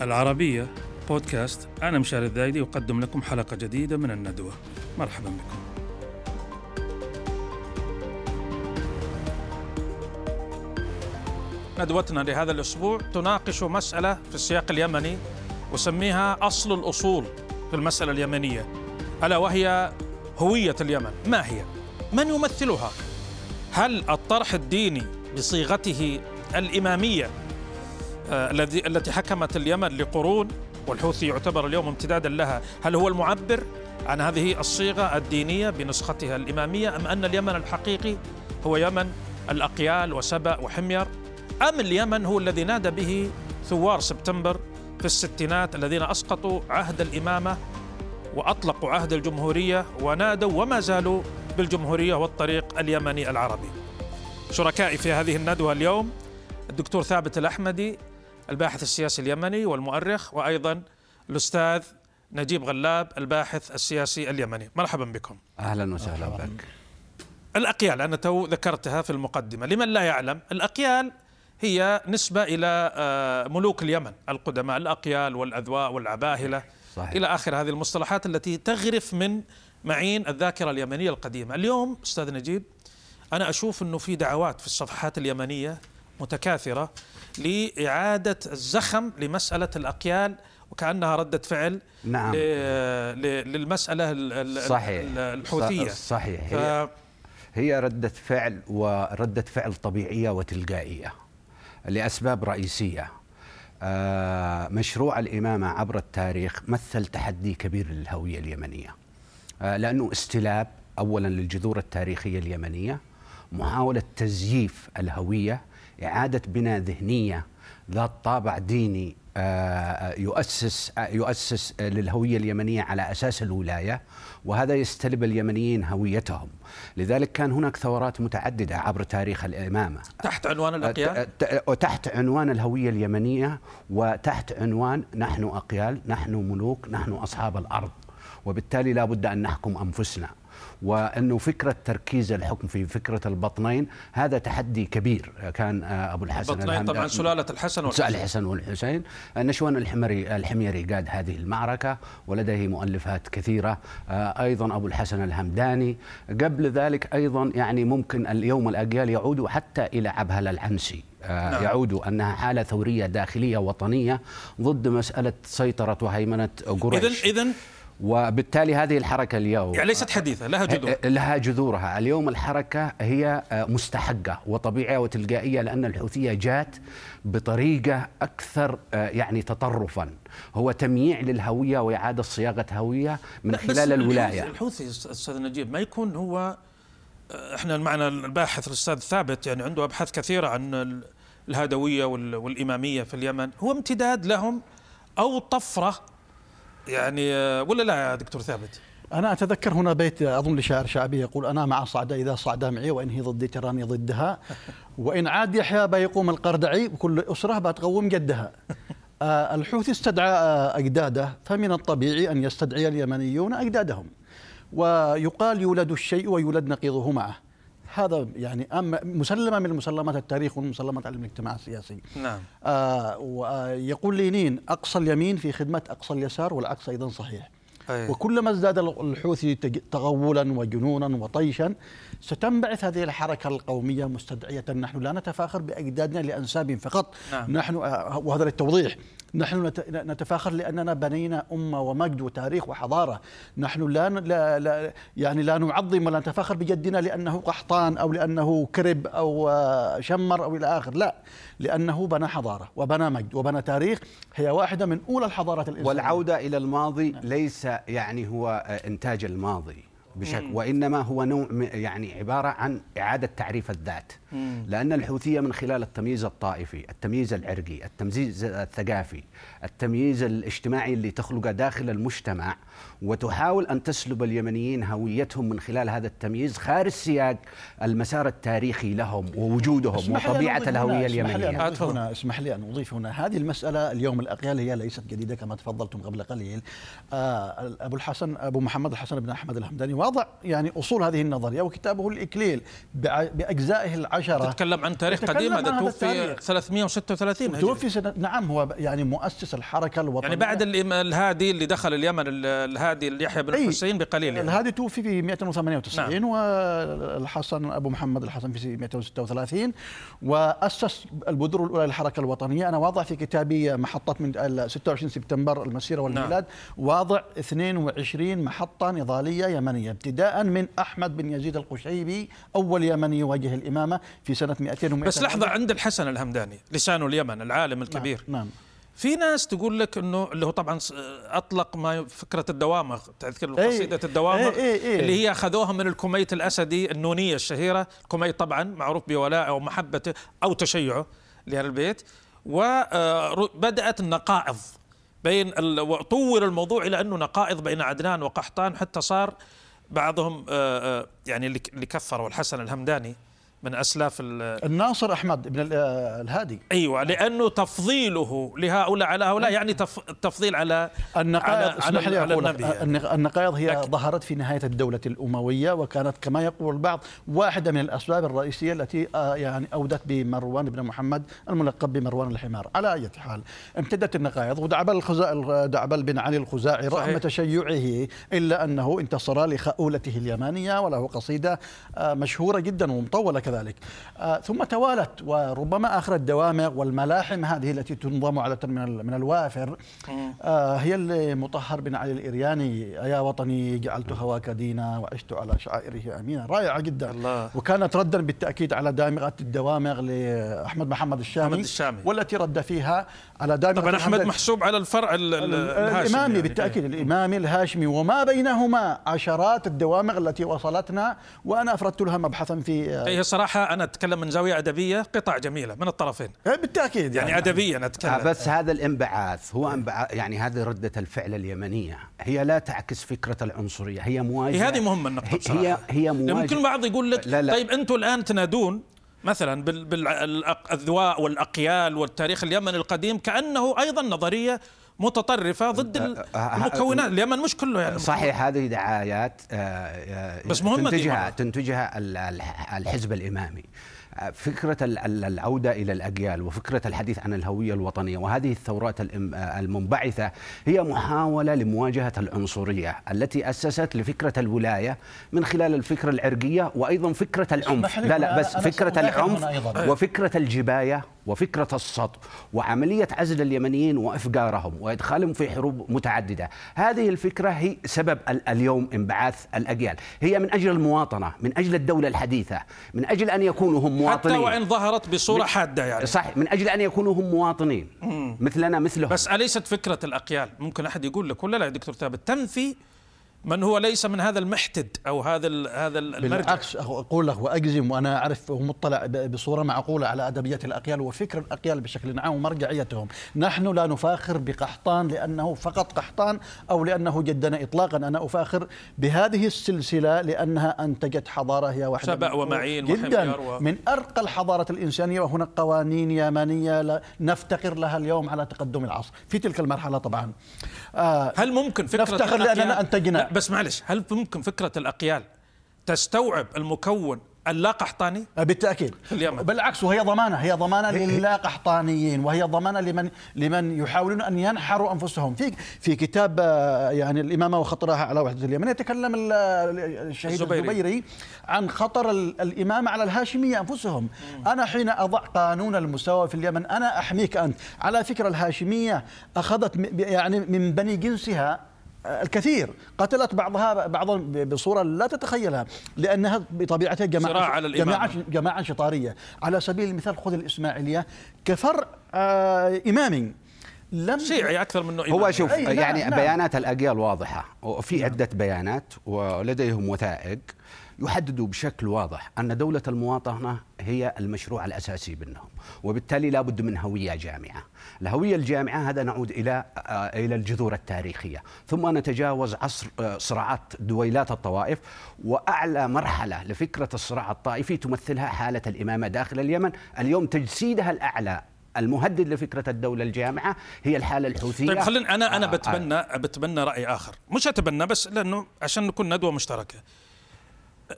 العربية بودكاست. أنا مشاري الذايدي أقدم لكم حلقة جديدة من الندوة. مرحبا بكم. ندوتنا لهذا الأسبوع تناقش مسألة في السياق اليمني أسميها أصل الأصول في المسألة اليمنية. ألا وهي هوية اليمن. ما هي؟ من يمثلها؟ هل الطرح الديني بصيغته الإمامية الذي التي حكمت اليمن لقرون والحوثي يعتبر اليوم امتدادا لها. هل هو المعبر عن هذه الصيغة الدينية بنسختها الإمامية أم أن اليمن الحقيقي هو يمن الأقيال وسبأ وحمير؟ أم اليمن هو الذي نادى به ثوار سبتمبر في الستينات الذين أسقطوا عهد الإمامة وأطلقوا عهد الجمهورية ونادوا وما زالوا بالجمهورية والطريق اليمني العربي. شركائي في هذه الندوة اليوم الدكتور ثابت الأحمدي الباحث السياسي اليمني والمؤرخ وأيضا الأستاذ نجيب غلاب الباحث السياسي اليمني. مرحبا بكم. أهلا وسهلا بك. الأقيال أنا تو ذكرتها في المقدمة. لمن لا يعلم؟ الأقيال هي نسبة إلى آه، ملوك اليمن القدماء الأقيال والأذواء والعباهلة. صحيح. إلى آخر هذه المصطلحات التي تغرف من معين الذاكرة اليمنية القديمة. اليوم أستاذ نجيب أنا أشوف أنه في دعوات في الصفحات اليمنية متكاثرة لإعادة الزخم لمسألة الأقيال وكأنها ردة فعل نعم. للمسألة صحيح. الحوثية صحيح هي, هي ردة فعل وردة فعل طبيعية وتلقائية لأسباب رئيسية آه، مشروع الإمامة عبر التاريخ مثل تحدي كبير للهوية اليمنية آه، لأنه استلاب أولا للجذور التاريخية اليمنية محاولة تزييف الهوية إعادة بناء ذهنية ذات طابع ديني آه، يؤسس يؤسس للهوية اليمنية على أساس الولاية وهذا يستلب اليمنيين هويتهم. لذلك كان هناك ثورات متعددة عبر تاريخ الإمامة. تحت عنوان الأقيال؟ وتحت عنوان الهوية اليمنية وتحت عنوان نحن أقيال نحن ملوك نحن أصحاب الأرض. وبالتالي لا بد أن نحكم أنفسنا. وأنه فكرة تركيز الحكم في فكرة البطنين هذا تحدي كبير كان آه، أبو الحسن البطنين طبعا سلالة الحسن والحسين. الحسن والحسين. نشوان الحمري الحميري قاد هذه المعركة ولديه مؤلفات كثيرة آه، أيضا أبو الحسن الهمداني. قبل ذلك أيضا يعني ممكن اليوم الأجيال يعودوا حتى إلى عبهل العنسي آه، نعم. يعودوا أنها حالة ثورية داخلية وطنية ضد مسألة سيطرة وهيمنة قريش. اذا اذا وبالتالي هذه الحركة اليوم يعني ليست حديثة لها جذور. لها جذورها. اليوم الحركة هي مستحقة وطبيعية وتلقائية لأن الحوثية جات بطريقة أكثر يعني تطرفا. هو تمييع للهوية وإعادة صياغة هوية من خلال الولاية. الحوثي أستاذ نجيب ما يكون هو إحنا معنا الباحث الأستاذ ثابت يعني عنده أبحاث كثيرة عن الهادوية والإمامية في اليمن. هو امتداد لهم أو طفرة يعني آه، ولا لا يا دكتور ثابت؟ أنا أتذكر هنا بيت أظن لشاعر شعبي يقول أنا مع صعدة إذا صعدة معي وإن هي ضدي تراني ضدها. وإن عاد يحيى بيقوم القردعي وكل أسرة بتقوم جدها. آه الحوثي استدعى آه أجداده فمن الطبيعي أن يستدعي اليمنيون أجدادهم. ويقال يولد الشيء ويولد نقيضه معه. هذا يعني مسلمة من مسلمات التاريخ ومسلمات علم الاجتماع السياسي. نعم. آه ويقول لينين أقصى اليمين في خدمة أقصى اليسار والعكس أيضا صحيح. أيه. وكلما ازداد الحوثي تغولا وجنونا وطيشا ستنبعث هذه الحركة القومية مستدعية. نحن لا نتفاخر بأجدادنا لأنساب فقط. نعم. نحن آه، وهذا للتوضيح. نحن نتفاخر لأننا بنينا أمة ومجد وتاريخ وحضارة، نحن لا, لا, لا يعني لا نعظم ولا نتفاخر بجدنا لأنه قحطان أو لأنه كرب أو آه، شمر أو إلى آخر، لا، لأنه بنى حضارة وبنى مجد وبنى تاريخ. هي واحدة من أولى الحضارات الإنسانية. والعودة إلى الماضي ليس يعني هو آه، إنتاج الماضي. بشكل وإنما هو نوع يعني عبارة عن إعادة تعريف الذات. لأن الحوثية من خلال التمييز الطائفي، التمييز العرقي، التمييز الثقافي، التمييز الاجتماعي اللي تخلقه داخل المجتمع وتحاول أن تسلب اليمنيين هويتهم من خلال هذا التمييز خارج سياق المسار التاريخي لهم ووجودهم وطبيعة الهوية اليمنية. اسمح لي, اسمح لي أن أضيف هنا هذه المسألة اليوم الأقيال هي ليست جديدة كما تفضلتم قبل قليل. آه أبو الحسن أبو محمد الحسن بن أحمد الهمداني وضع يعني أصول هذه النظرية وكتابه الإكليل بأجزائه العشره تتكلم عن تاريخ قديم هذا توفي 336 توفي سنة نعم هو يعني مؤسس الحركة الوطنية. يعني بعد الهادي اللي دخل اليمن الهادي يحيى بن الحسين بقليل يعني. الهادي توفي في 298 نعم. والحسن أبو محمد الحسن في 236 وأسس البذور الأولى للحركة الوطنية. أنا واضع في كتابي محطة من 26 سبتمبر المسيرة والميلاد. نعم. واضع 22 محطة نضالية يمنية ابتداء من أحمد بن يزيد القشيبي أول يمني يواجه الإمامة. في سنة 200 بس لحظة عند الحسن الهمداني لسان اليمن العالم الكبير. نعم, نعم. في ناس تقول لك إنه اللي هو طبعا أطلق ما فكرة الدوامغ تذكر إيه، قصيدة الدوامغ إيه إيه إيه. اللي هي أخذوها من الكميت الأسدي النونية الشهيرة الكميت طبعا معروف بولائه ومحبته أو تشيعه لأهل البيت. وبدات النقائض بين طور الموضوع إلى أنه نقائض بين عدنان وقحطان حتى صار بعضهم آه، آه، يعني اللي كفروا الحسن الهمداني من أسلاف الناصر أحمد بن الهادي. أيوه لأنه تفضيله لهؤلاء على هؤلاء يعني التفضيل على النقائض على, على, على النبي يعني. النقائض هي ظهرت في نهاية الدولة الأموية وكانت كما يقول البعض واحدة من الأسباب الرئيسية التي آه، يعني أودت بمروان بن محمد الملقب بمروان الحمار. على أي حال امتدت النقائض ودعبل دعبل بن علي الخزاعي رغم تشيعه إلا أنه انتصر لخؤولته اليمانية وله قصيدة آه، مشهورة جدا ومطولة كذلك. آه ثم توالت وربما آخر الدوامع والملاحم هذه التي تنظم عادة من من الوافر آه هي اللي مطهر بن علي الإرياني. يا وطني جعلت هواك دينا وعشت على شعائره أمينا. رائعة جدا. الله. وكانت ردا بالتأكيد على دامغة الدوامغ لأحمد محمد الشامي, محمد الشامي. والتي رد فيها على دامغة طبعا أحمد محسوب على الفرع الهاشمي الإمامي يعني. بالتأكيد الإمامي الهاشمي. وما بينهما عشرات الدوامغ التي وصلتنا وأنا أفردت لها مبحثا في صراحة أنا أتكلم من زاوية أدبية قطع جميلة من الطرفين. إيه، بالتأكيد يعني, يعني أدبيا أتكلم. آه، بس هذا الانبعاث هو انبعاث يعني هذه ردة الفعل اليمنية. هي لا تعكس فكرة العنصرية هي مواجهة. هي هذه مهمة النقطة بصراحة. هي هي مواجهة. ممكن البعض يقول لك لا لا. طيب أنتم الآن تنادون مثلا بالأذواء والأقيال والتاريخ اليمني القديم كأنه أيضا نظرية متطرفة ضد أه، أه، أه، المكونات اليمن مش كله يعني. صحيح هذه دعايات بس مهمة تنتجها تنتجها الحزب الإمامي. فكرة العودة إلى الأجيال وفكرة الحديث عن الهوية الوطنية وهذه الثورات المنبعثة هي محاولة لمواجهة العنصرية التي أسست لفكرة الولاية من خلال الفكرة العرقية وأيضا فكرة العنف. لا لا بس فكرة العنف وفكرة الجباية وفكرة السطو وعملية عزل اليمنيين وإفقارهم وإدخالهم في حروب متعددة. هذه الفكرة هي سبب اليوم انبعاث الأجيال. هي من أجل المواطنة من أجل الدولة الحديثة من أجل أن يكونوا هم مواطنين. حتى وإن ظهرت بصورة حادة يعني. صحيح من أجل أن يكونوا هم مواطنين. مثلنا مثلهم. بس أليست فكرة الأقيال؟ ممكن أحد يقول لك ولا لا يا دكتور ثابت؟ تنفي من هو ليس من هذا المحتد أو هذا هذا المرجع؟ بالعكس أقول لك وأجزم وأنا أعرف ومطلع بصورة معقولة على أدبيات الأقيال وفكر الأقيال بشكل عام ومرجعيتهم، نحن لا نفاخر بقحطان لأنه فقط قحطان أو لأنه جدنا اطلاقا، أنا أفاخر بهذه السلسلة لأنها أنتجت حضارة هي واحدة سبأ ومعين جدا و... من أرقى الحضاره الإنسانية وهناك قوانين يمنية نفتقر لها اليوم على تقدم العصر. في تلك المرحلة طبعا. آه هل ممكن فكرة نفتخر لأننا انتجنا بس معلش هل ممكن فكرة الأقيال تستوعب المكون اللا قحطاني؟ بالتأكيد. في اليمن بالعكس وهي ضمانة. هي ضمانة للا قحطانيين وهي ضمانة لمن لمن يحاولون أن ينحروا أنفسهم. في في كتاب آه، يعني الامامه وخطرها على وحدة اليمن يتكلم الشهيد الزبيري, الزبيري عن خطر الامامه على الهاشمية أنفسهم. مم. أنا حين أضع قانون المساواه في اليمن أنا أحميك أنت. على فكرة الهاشمية أخذت يعني من بني جنسها الكثير قتلت بعضها بعضا بصورة لا تتخيلها لأنها بطبيعتها جماعة على جماعة جماعة شطارية على سبيل المثال خذ الإسماعيلية كفرع آه امامي لم شيعي أكثر منه إمامي. هو شوف يعني نعم. بيانات الأجيال واضحة وفي نعم. عدة بيانات ولديهم وثائق يحددوا بشكل واضح أن دولة المواطنة هي المشروع الأساسي بينهم وبالتالي لا بد من هوية جامعة. الهوية الجامعة هذا نعود إلى آه، إلى الجذور التاريخية. ثم نتجاوز عصر آه، صراعات دويلات الطوائف وأعلى مرحلة لفكرة الصراع الطائفي تمثلها حالة الإمامة داخل اليمن. اليوم تجسيدها الأعلى المهدد لفكرة الدولة الجامعة هي الحالة الحوثية. طيب خلينا أنا أنا آه، بتبنى بتبنى رأي آخر. مش أتبنى بس لأنه عشان نكون ندوة مشتركة.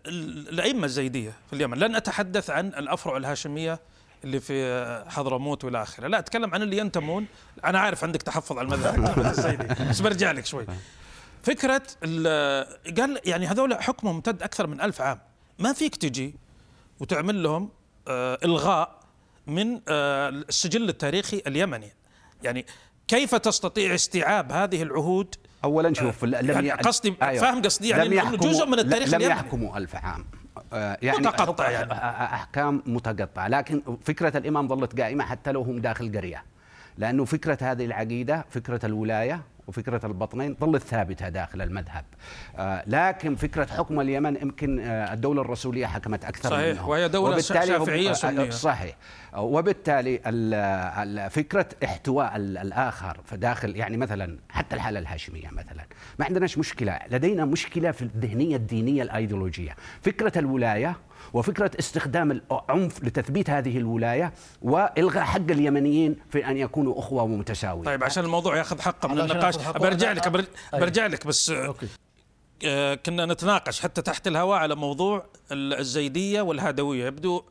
ال- الأئمة الزيدية في اليمن. لن أتحدث عن الأفرع الهاشمية اللي في حضرموت والى آخره. لا أتكلم عن اللي ينتمون. أنا عارف عندك تحفظ على المذهب. الزيدي. بس برجع لك شوي. فكرة ال- قال يعني هذول حكمهم امتد أكثر من ألف عام. ما فيك تجي وتعمل لهم آه، إلغاء من آه، السجل التاريخي اليمني. يعني كيف تستطيع استيعاب هذه العهود اولا شوف لم يعني قصدي- فاهم قصدي؟ يعني لم يحكموا- جزء من التاريخ لم اليمني. يحكموا ألف عام. آه، يعني متقطع يعني. أحكام متقطعة. لكن فكرة الإمام ظلت قائمة حتى لو هم داخل قرية. لأنه فكرة هذه العقيدة فكرة الولاية وفكرة البطنين ظلت ثابتة داخل المذهب. آه لكن فكرة حكم اليمن يمكن آه الدولة الرسولية حكمت أكثر صحيح، منهم. وهي دولة شافعية آه، سنية. صحيح. وبالتالي ال- ال- فكرة احتواء ال- الآخر في داخل يعني مثلا حتى الحالة الهاشمية مثلا. ما عندناش مشكلة. لدينا مشكلة في الذهنية الدينية الأيديولوجية. فكرة الولاية وفكرة استخدام العنف لتثبيت هذه الولاية وإلغاء حق اليمنيين في أن يكونوا أخوة ومتساوية طيب عشان الموضوع ياخذ حقه من النقاش. برجع لك بر- أي. برجع لك بس آه، أوكي. آه، كنا نتناقش حتى تحت الهواء على موضوع ال- الزيدية والهادوية يبدو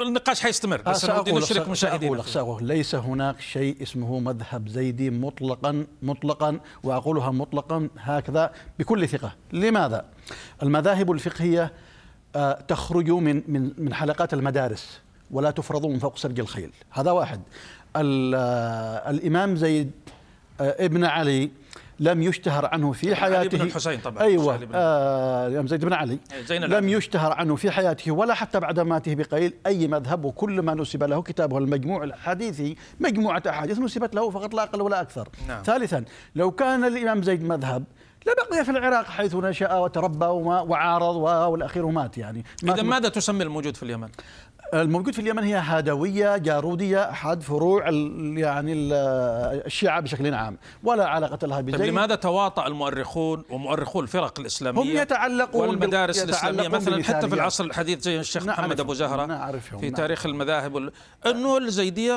النقاش حيستمر بس ودي سأقول نشرك سأقول مشاهدينا. ليس هناك شيء اسمه مذهب زيدي مطلقا مطلقا وأقولها مطلقا هكذا بكل ثقة. لماذا؟ المذاهب الفقهية آه، تخرج من من من حلقات المدارس ولا تفرض من فوق سرج الخيل. هذا واحد. آه، الإمام زيد آه، ابن علي لم يشتهر عنه في علي حياته. بن الحسين طبعاً، أيوه. علي آه الإمام زيد بن علي زين لم. يشتهر عنه في حياته ولا حتى بعد ماته بقليل. أي مذهب وكل ما نسب له كتابه المجموع الحديثي مجموعة أحاديث نسبت له فقط لا أقل ولا أكثر. نعم. ثالثا لو كان الإمام زيد مذهب لبقي في العراق حيث نشأ وتربى وعارض والأخير مات يعني إذا ماذا تسمي الموجود في اليمن؟ الموجود في اليمن هي هادوية جارودية أحد فروع يعني ال- الشيعة بشكل عام ولا علاقة لها بزيد طيب لماذا تواطأ المؤرخون ومؤرخو الفرق الإسلامية هم يتعلقون والمدارس الإسلامية؟ يتعلقون مثلا حتى في. العصر الحديث زي الشيخ محمد أبو زهرة نعرفهم، في. تاريخ المذاهب وال... أنه الزيدية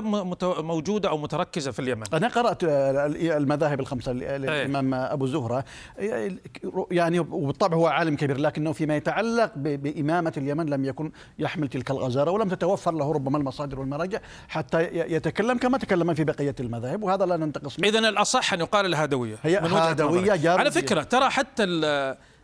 موجودة أو متركزة في اليمن. أنا قرأت المذاهب الخمسة ل- للإمام أبو زهرة. يعني وبالطبع هو عالم كبير لكنه فيما يتعلق بإمامة اليمن لم يكن يحمل تلك الغزارة. ولم تتوفر له ربما المصادر والمراجع حتى يتكلم كما تكلم في بقية المذاهب وهذا لا ننتقص منه إذا الأصح أن يقال الهادوية هي من هادوية. على فكرة ترى حتى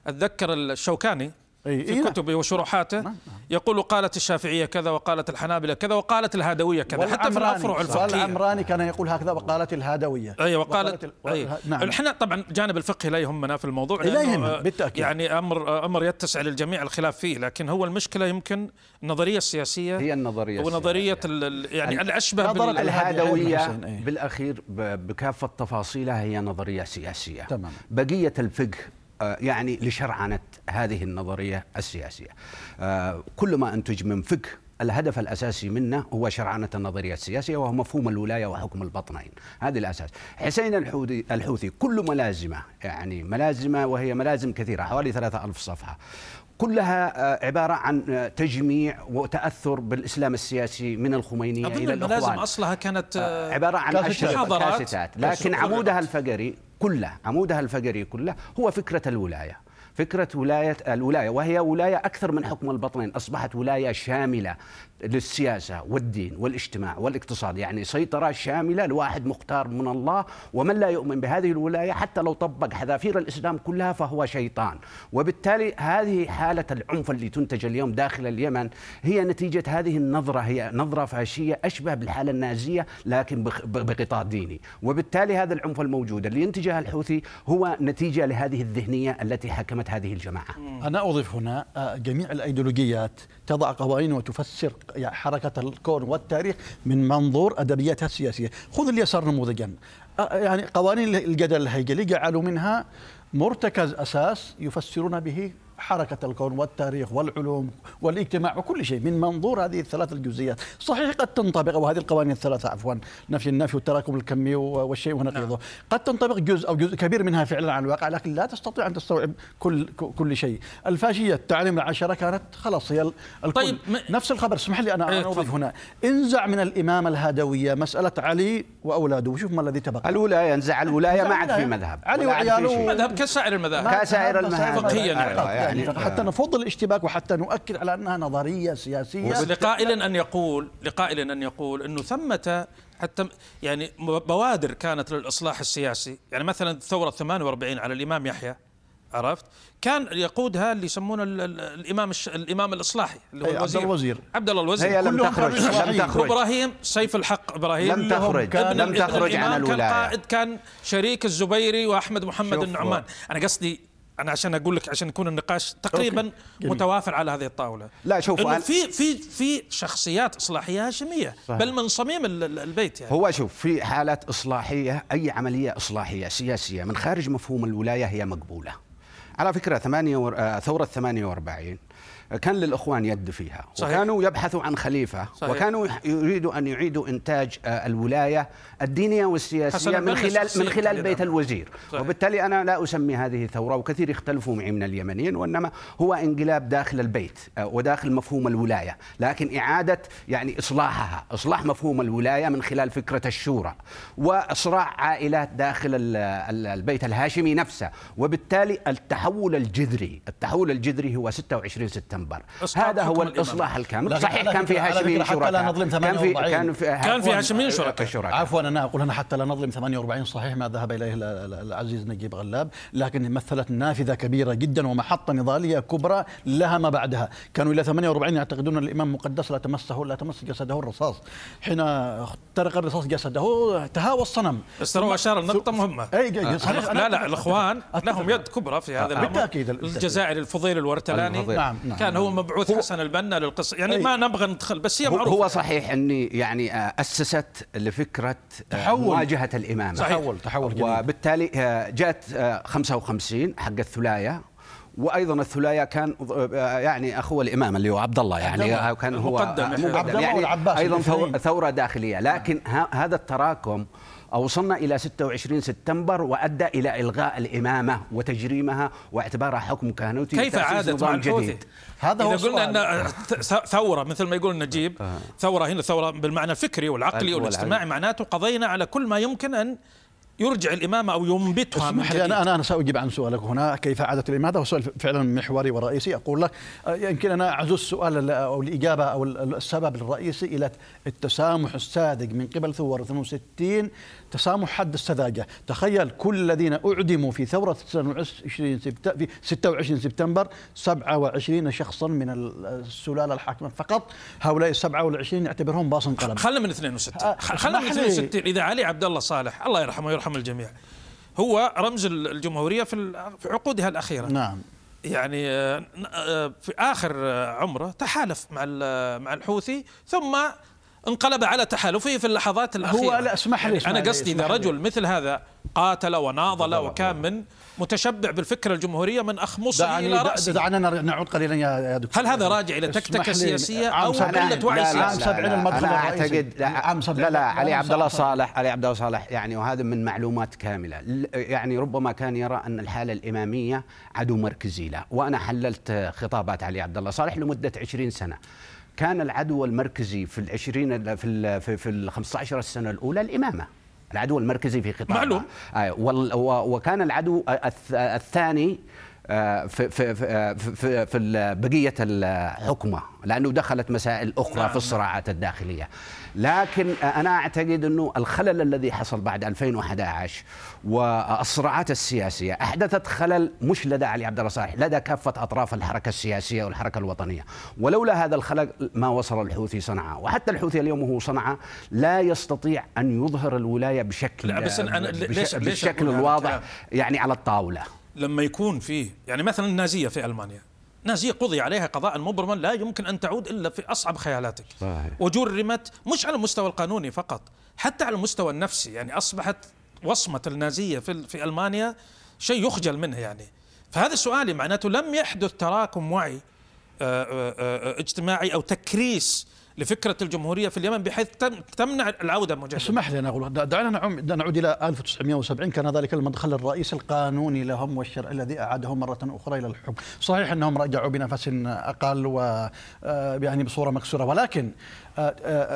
أتذكر الشوكاني في إيه. كتبه وشروحاته نعم. يقول قالت الشافعية كذا وقالت الحنابلة كذا وقالت الهادوية كذا حتى في الأفرع الفقهية والعمراني كان يقول هكذا وقالت الهادوية أيوه وقالت ال- أيوة. نعم إحنا طبعا الجانب الفقهي لا يهمنا في الموضوع لا يهمنا، آه، بالتأكيد. يعني أمر أمر يتسع للجميع الخلاف فيه لكن هو المشكلة يمكن النظرية السياسية هي النظرية ونظريه ال- ال- يعني الأشبه نظرة بال... الهادوية إيه. بالأخير بكافة تفاصيلها هي نظرية سياسية تمام. بقية الفقه آه، يعني لشرعنة هذه النظرية السياسية. آه، كل ما أنتج من فقه الهدف الأساسي منه هو شرعنة النظرية السياسية وهو مفهوم الولاية وحكم البطنين. هذه الأساس. حسين الحوثي, الحوثي كل ملازمة يعني ملازمة وهي ملازم كثيرة حوالي ثلاثة ألف صفحة. كلها آه، عبارة عن آه، تجميع وتأثر بالإسلام السياسي من الخمينية أظن إلى الملازم الإخوان أصلها كانت آه، عبارة عن كاسيتات. لكن. عمودها الفقري كله عمودها الفقري كله هو فكرة الولاية فكرة ولاية الولاية وهي ولاية أكثر من حكم البطنين أصبحت ولاية شاملة للسياسة والدين والاجتماع والاقتصاد. يعني سيطرة شاملة لواحد مختار من الله ومن لا يؤمن بهذه الولاية حتى لو طبق حذافير الإسلام كلها فهو شيطان. وبالتالي هذه حالة العنف اللي تنتج اليوم داخل اليمن هي نتيجة هذه النظرة هي نظرة فاشية أشبه بالحالة النازية لكن بغطاء ديني. وبالتالي هذا العنف الموجود اللي ينتجه الحوثي هو نتيجة لهذه الذهنية التي حكمت هذه الجماعة. أنا أضيف هنا آه، جميع الأيديولوجيات تضع قوانين وتفسر يعني حركة الكون والتاريخ من منظور أدبياتها السياسية. خذ اليسار نموذجا. يعني قوانين الجدل الهيكلي جعلوا منها مرتكز أساس يفسرون به حركة الكون والتاريخ والعلوم والاجتماع وكل شيء من منظور هذه الثلاث الجزئيات. صحيح قد تنطبق وهذه القوانين الثلاثة عفوا نفي النفي والتراكم الكمي والشيء ونقيضه نعم. قد تنطبق جزء أو جزء كبير منها فعلا على الواقع لكن لا تستطيع أن تستوعب كل كل شيء. الفاشية التعليم العشرة كانت خلاص هي الكل. طيب نفس الخبر اسمح لي أنا إيه، أضيف هنا. انزع من الإمامة الهادوية مسألة علي وأولاده. وشوف ما الذي تبقى. الولاية انزع الولاية ما عاد في مذهب. علي وعياله مذهب كسائر المذاهب. كسائر المذاهب. فقهيا. يعني, حتى نفض الاشتباك وحتى نؤكد على أنها نظرية سياسية. لقائل أن يقول لقائل أن يقول انه ثمة حتى يعني بوادر كانت للإصلاح السياسي يعني مثلا الثورة 48 على الإمام يحيى عرفت؟ كان يقودها اللي يسمونه الإمام الإمام الإصلاحي اللي هو الوزير عبد الوزير. عبد الله الوزير. هي لم تخرج لم تخرج. إبراهيم سيف الحق إبراهيم لم تخرج. لم تخرج عن الولايه كان قائد كان شريك الزبيري وأحمد محمد النعمان أنا قصدي أنا عشان أقول لك عشان يكون النقاش تقريبا متوافر على هذه الطاولة. لا شوف انه في في في شخصيات إصلاحية هاشمية صحيح. بل من صميم البيت يعني. هو شوف في حالات إصلاحية أي عملية إصلاحية سياسية من خارج مفهوم الولاية هي مقبولة. على فكرة ثمانية ور... آه، ثورة 48 كان للإخوان يد فيها صحيح. وكانوا يبحثوا عن خليفة صحيح. وكانوا يريدوا أن يعيدوا إنتاج آه، الولاية الدينية والسياسية من خلال من خلال بيت الوزير صحيح. وبالتالي أنا لا أسمي هذه ثوره وكثير يختلفوا معي من اليمنيين وإنما هو انقلاب داخل البيت آه، وداخل مفهوم الولاية لكن إعادة يعني إصلاحها إصلاح مفهوم الولاية من خلال فكرة الشورى وإصراع عائلات داخل البيت الهاشمي نفسه وبالتالي التحول الجذري التحول الجذري هو 26 سبتمبر سبتمبر هذا هو الإصلاح الكامل. صحيح كان في هاشميين شركاء حتى لا نظلم 48 كان في كان في كان في هاشميين شركاء. عفوا أنا أقول أنا حتى لا نظلم 48 صحيح ما ذهب إليه العزيز نجيب غلاب لكن مثلت نافذة كبيرة جدا ومحطة نضالية كبرى لها ما بعدها. كانوا إلى 48 يعتقدون إن الإمام مقدس لا تمسه لا تمس جسده الرصاص. حين اخترق الرصاص جسده تهاوى الصنم. بس ترى أشار النقطة مهمة. أي صحيح. لا لا الأخوان لهم يد كبرى في هذا الامر بالتأكيد. الجزائري الفضيل الورتلاني. نعم نعم. كان هو مبعوث حسن البنا للقصة. يعني ما نبغى ندخل بس هي معروفة. هو صحيح إني يعني آه، أسست لفكرة آه، تحول. مواجهة الإمامة. صحيح. تحول تحول جديد. وبالتالي آه، جاءت 55 حق الثلايه وأيضا الثلايه كان يعني اخو الإمام اللي هو عبد الله يعني كان هو مقدم. عبد الله يعني أيضا ثورة داخلية. لكن هذا التراكم أوصلنا إلى 26 سبتمبر وأدى إلى إلغاء الإمامة وتجريمها واعتبارها حكم كهنوتي كيف عادت مع الحوثي؟ هذا هو إذا قلنا أن ثورة مثل ما يقول نجيب آه. ثورة هنا ثورة بالمعنى الفكري والعقلي والاجتماعي معناته قضينا على كل ما يمكن أن يرجع الإمامة أو ينبتها اسمح لي أنا أنا سأجيب عن سؤالك هنا. كيف عادت الإمامة؟ هو سؤال فعلا محوري ورئيسي. أقول لك آه، يمكن أنا أعزو السؤال أو الإجابة أو السبب الرئيسي إلى التسامح الصادق من قبل ثوار 62 تسامح حد السذاجة تخيل كل الذين أعدموا في ثورة 29 سبتمبر في 26 سبتمبر 27 شخصا من السلالة الحاكمة. فقط هؤلاء ال 27 يعتبرهم باص قلم. خلنا من 62 خلنا من 62 إذا علي عبد الله صالح الله يرحمه ويرحم الجميع هو رمز الجمهورية في عقودها الأخيرة. نعم. يعني آه، آه، في آخر عمره تحالف مع مع الحوثي ثم انقلب على تحالفه في اللحظات الأخيرة. هو لا اسمح لي أنا قصدي إذا رجل مثل هذا قاتل وناضل وكان من متشبع بالفكرة الجمهورية من اخمصه إلى راسه دعنا نعود قليلا يا دكتور. هل هذا راجع إلى تكتكة سياسية أو قلة وعي سياسي؟ أنا اعتقد لا, لا, لا علي عبد الله صالح علي عبد الله صالح يعني وهذا من معلومات كاملة. يعني ربما كان يرى أن الحالة الإمامية عدو مركزي له وأنا حللت خطابات علي عبد الله صالح لمدة 20 سنة. كان العدو المركزي في العشرين في ال في, في ال 15 سنه الأولى الإمامة. العدو المركزي في قطاع معلوم. آه وكان العدو الثاني في في في في, في بقية الحكمه لأنه دخلت مسائل أخرى نعم. في الصراعات الداخلية. لكن أنا أعتقد أنه الخلل الذي حصل بعد 2011 والصراعات السياسية أحدثت خلل مش لدى علي عبد الله صالح لدى كافة أطراف الحركة السياسية والحركة الوطنية. ولولا هذا الخلل ما وصل الحوثي صنعاء. وحتى الحوثي اليوم وهو صنعاء لا يستطيع أن يظهر الولاية بشكل لا بس أنا ليش بالشكل الواضح يعني على الطاولة. لما يكون فيه يعني مثلا النازية في ألمانيا. نازية قضي عليها قضاء مبرما لا يمكن أن تعود إلا في أصعب خيالاتك. صحيح. وجرمت مش على المستوى القانوني فقط حتى على المستوى النفسي. يعني أصبحت وصمة النازية في, في ألمانيا شيء يخجل منه يعني. فهذا سؤالي معناته لم يحدث تراكم وعي آه، آه، آه، اجتماعي أو تكريس لفكرة الجمهورية في اليمن بحيث تمنع العودة مجددا. اسمح لي أنا أقول دعنا نعود إلى 1970 كان ذلك المدخل الرئيسي القانوني لهم والشرع الذي أعادهم مرة أخرى إلى الحكم، صحيح أنهم رجعوا بنفس أقل و يعني بصورة مكسورة ولكن آه، آه،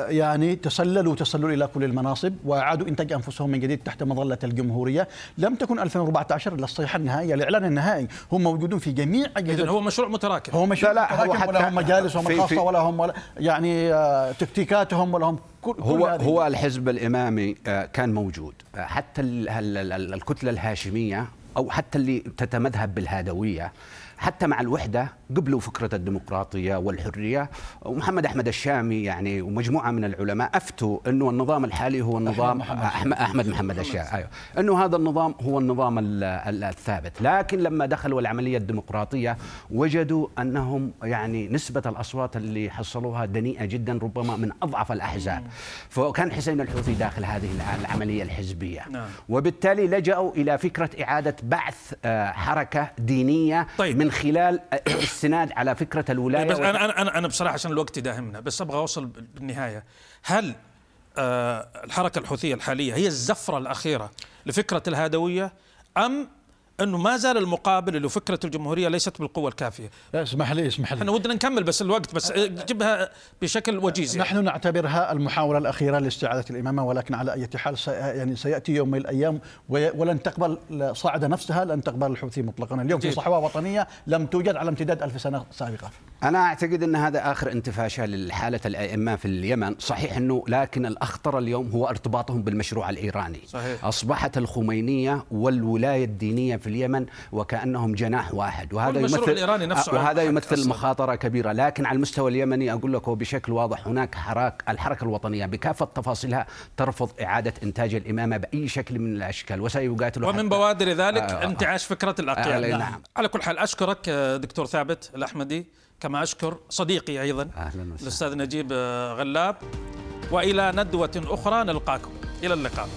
يعني تسللوا تسلل إلى كل المناصب وأعادوا إنتاج أنفسهم من جديد تحت مظلة الجمهورية، لم تكن 2014 الا الصيحه النهائيه الإعلان النهائي، هم موجودون في جميع أجهزة هو مشروع متراكم. هو مشروع لا لا متراكم ولا هم مجالسهم الخاصة ولا هم ولا يعني آه، تكتيكاتهم ولا هم كل هو كل هو الحزب الإمامي كان موجود. حتى الكتلة الهاشمية أو حتى اللي تتمذهب بالهادوية حتى مع الوحدة قبلوا فكرة الديمقراطية والحرية. ومحمد أحمد الشامي يعني ومجموعة من العلماء أفتوا أنه النظام الحالي هو النظام احمد أحمد محمد الشامي. أيوه. أنه هذا النظام هو النظام الثابت. لكن لما دخلوا العملية الديمقراطية وجدوا أنهم يعني نسبة الأصوات اللي حصلوها دنيئة جدا ربما من أضعف الأحزاب. فكان حسين الحوثي داخل هذه العملية الحزبية. نعم. وبالتالي لجأوا إلى فكرة إعادة بعث آه، حركة دينية طيب. من خلال الاستناد على فكرة الولاية بس أنا أنا أنا بصراحة عشان الوقت يداهمنا بس أبغى أوصل بالنهاية. هل آه الحركة الحوثية الحالية هي الزفرة الأخيرة لفكرة الهادوية أم انه ما زال المقابل اللي فكرة الجمهورية ليست بالقوة الكافية. اسمح لي اسمح لي. إحنا ودنا نكمل بس الوقت بس جبها بشكل وجيز يعني. نحن نعتبرها المحاولة الأخيرة لاستعادة الإمامة ولكن على أي حال سي يعني سيأتي يوم من الأيام ولن تقبل صاعده نفسها لن تقبل الحوثي مطلقا، اليوم في صحوة وطنية لم توجد على امتداد ألف سنة سابقة. أنا أعتقد أن هذا آخر انتفاشه للحاله الأئمة في اليمن، صحيح أنه لكن الأخطر اليوم هو ارتباطهم بالمشروع الإيراني. صحيح. أصبحت الخمينية والولاية الدينية في اليمن وكأنهم جناح واحد. وهذا يمثل الإيراني نفسه وهذا يمثل مخاطرة كبيرة. لكن على المستوى اليمني أقول لك بشكل واضح هناك حراك الحركة الوطنية بكافة تفاصيلها ترفض إعادة إنتاج الإمامة بأي شكل من الأشكال. وسيقاتل ومن بوادر ذلك آه انتعاش فكرة الاقيال آه نعم. على كل حال أشكرك دكتور ثابت الأحمدي. كما أشكر صديقي وسهلا. الأستاذ نجيب غلاب. وإلى ندوة أخرى نلقاكم. إلى اللقاء.